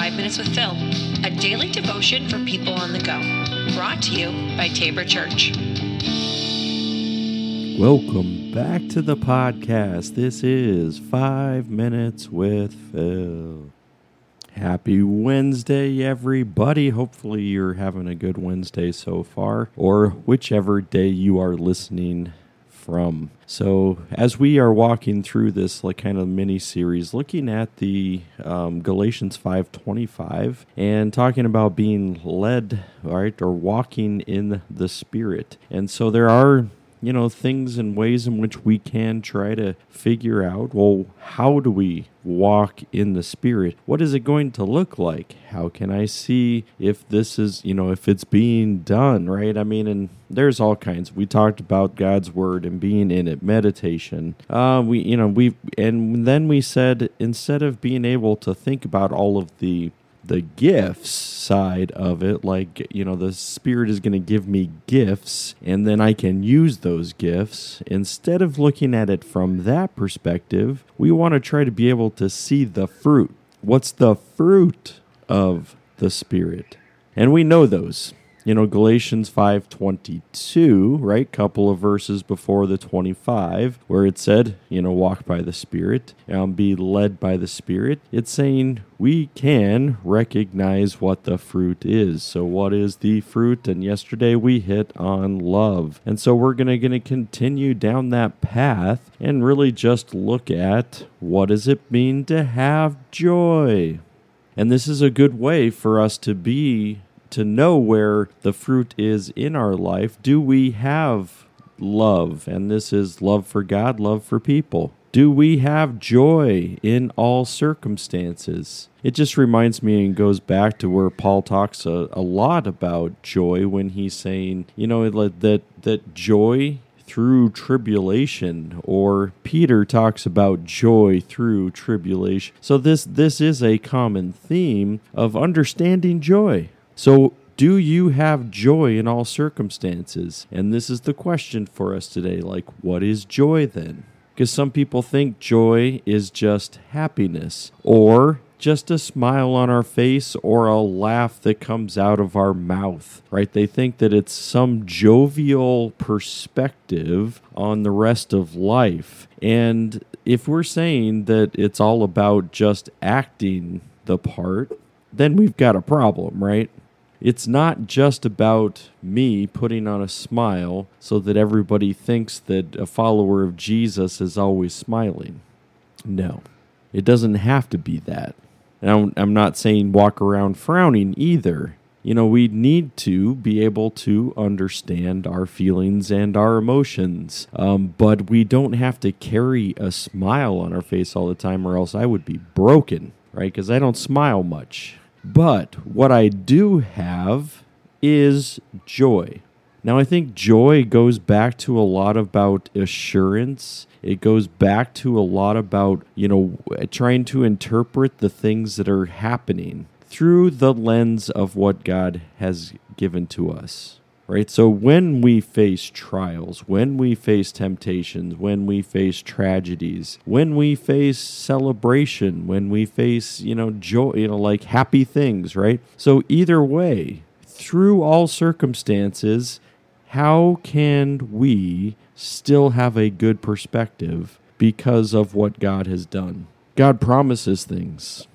Five Minutes with Phil, a daily devotion for people on the go. Brought to you by Tabor Church. Welcome back to the podcast. This is Five Minutes with Phil. Happy Wednesday, everybody. Hopefully, you're having a good Wednesday so far, or whichever day you are listening from. So, as we are walking through this like kind of mini series, looking at the um, Galatians five twenty five and talking about being led, right, or walking in the Spirit, and so there are you know, things and ways in which we can try to figure out well, how do we walk in the Spirit? What is it going to look like? How can I see if this is, you know, if it's being done, right? I mean, and there's all kinds. We talked about God's Word and being in it, meditation. Uh, we, you know, we, and then we said instead of being able to think about all of the the gifts side of it like you know the spirit is going to give me gifts and then i can use those gifts. Instead of looking at it from that perspective we want to try to be able to see the fruit. What's the fruit of the spirit? And we know those you know galatians 5.22 right? Couple of verses before the 25 where it said you know walk by the spirit and be led by the spirit. It's saying we can recognize what the fruit is. So what is the fruit? And yesterday we hit on love. And so we're gonna gonna continue down that path and really just look at what does it mean to have joy? And this is a good way for us to be to know where the fruit is in our life, do we have love? And this is love for God, love for people. Do we have joy in all circumstances? It just reminds me and goes back to where Paul talks a, a lot about joy when he's saying, you know, that that joy through tribulation or Peter talks about joy through tribulation. So this this is a common theme of understanding joy. So, do you have joy in all circumstances? And this is the question for us today. Like, what is joy then? Because some people think joy is just happiness or just a smile on our face or a laugh that comes out of our mouth, right? They think that it's some jovial perspective on the rest of life. And if we're saying that it's all about just acting the part, then we've got a problem, right? It's not just about me putting on a smile so that everybody thinks that a follower of Jesus is always smiling. No, it doesn't have to be that. And I'm not saying walk around frowning either. You know, we need to be able to understand our feelings and our emotions. Um, but we don't have to carry a smile on our face all the time, or else I would be broken, right? Because I don't smile much. But what I do have is joy. Now, I think joy goes back to a lot about assurance. It goes back to a lot about, you know, trying to interpret the things that are happening through the lens of what God has given to us right? So when we face trials, when we face temptations, when we face tragedies, when we face celebration, when we face, you know, joy, you know, like happy things, right? So either way, through all circumstances, how can we still have a good perspective because of what God has done? God promises things,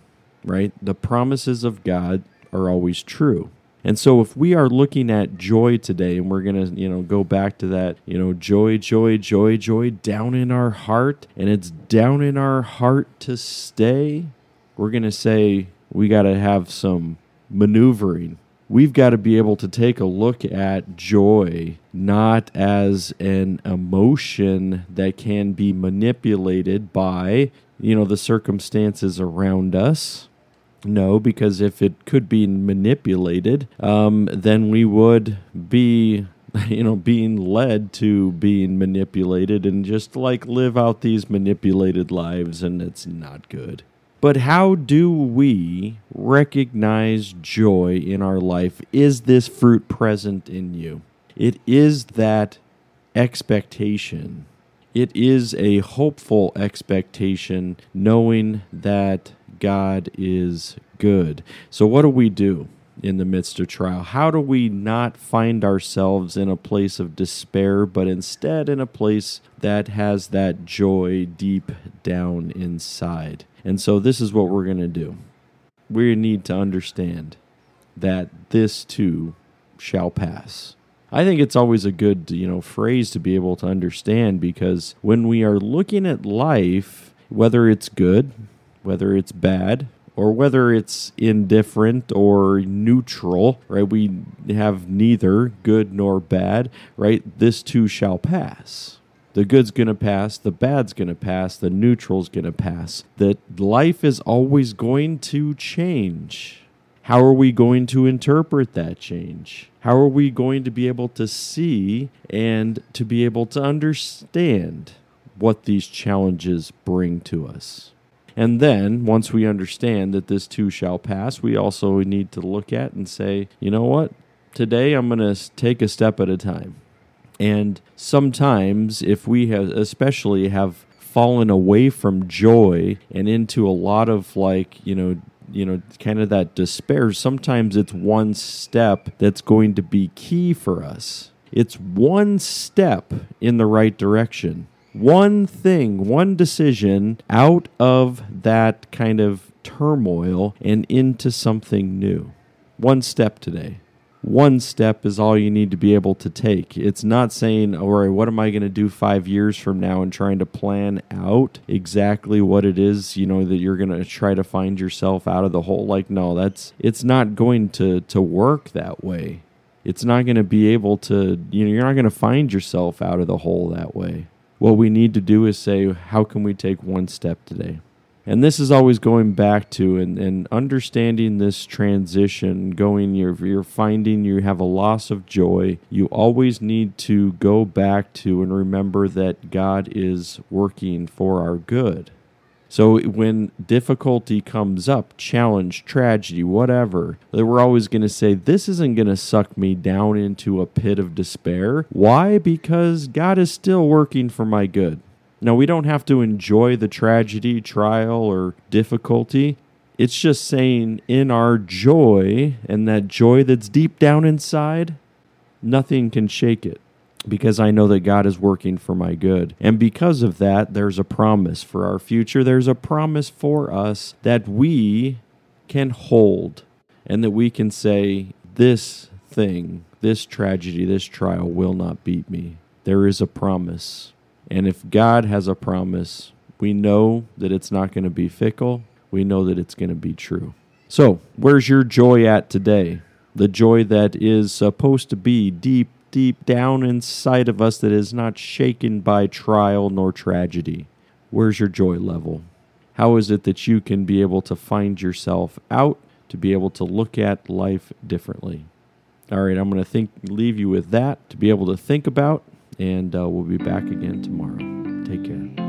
right? The promises of God are always true. And so if we are looking at joy today and we're going to, you know, go back to that, you know, joy, joy, joy, joy down in our heart and it's down in our heart to stay, we're going to say we got to have some maneuvering. We've got to be able to take a look at joy not as an emotion that can be manipulated by, you know, the circumstances around us no, because if it could be manipulated, um, then we would be you know being led to being manipulated and just like live out these manipulated lives and it's not good. But how do we recognize joy in our life? Is this fruit present in you? It is that expectation. It is a hopeful expectation knowing that God is good. So, what do we do in the midst of trial? How do we not find ourselves in a place of despair, but instead in a place that has that joy deep down inside? And so, this is what we're going to do. We need to understand that this too shall pass. I think it's always a good, you know, phrase to be able to understand because when we are looking at life, whether it's good, whether it's bad, or whether it's indifferent or neutral, right? We have neither good nor bad, right? This too shall pass. The good's going to pass, the bad's going to pass, the neutral's going to pass. That life is always going to change. How are we going to interpret that change? How are we going to be able to see and to be able to understand what these challenges bring to us? And then, once we understand that this too shall pass, we also need to look at and say, you know what? Today I'm going to take a step at a time. And sometimes, if we have, especially have fallen away from joy and into a lot of like, you know, you know, kind of that despair, sometimes it's one step that's going to be key for us. It's one step in the right direction one thing, one decision out of that kind of turmoil and into something new. One step today. One step is all you need to be able to take. It's not saying, all right, what am I going to do five years from now and trying to plan out exactly what it is, you know, that you're going to try to find yourself out of the hole. Like, no, that's, it's not going to, to work that way. It's not going to be able to, you know, you're not going to find yourself out of the hole that way. What we need to do is say, how can we take one step today? And this is always going back to and, and understanding this transition, going you're you're finding you have a loss of joy. You always need to go back to and remember that God is working for our good. So when difficulty comes up, challenge, tragedy, whatever, we're always going to say, This isn't going to suck me down into a pit of despair. Why? Because God is still working for my good. Now, we don't have to enjoy the tragedy, trial, or difficulty. It's just saying in our joy and that joy that's deep down inside, nothing can shake it because I know that God is working for my good. And because of that, there's a promise for our future. There's a promise for us that we can hold and that we can say, This thing, this tragedy, this trial will not beat me. There is a promise. And if God has a promise, we know that it's not going to be fickle. We know that it's going to be true. So, where's your joy at today? The joy that is supposed to be deep deep down inside of us that is not shaken by trial nor tragedy? Where's your joy level? How is it that you can be able to find yourself out to be able to look at life differently? All right, I'm going to think leave you with that to be able to think about and uh, we'll be back again tomorrow. Take care.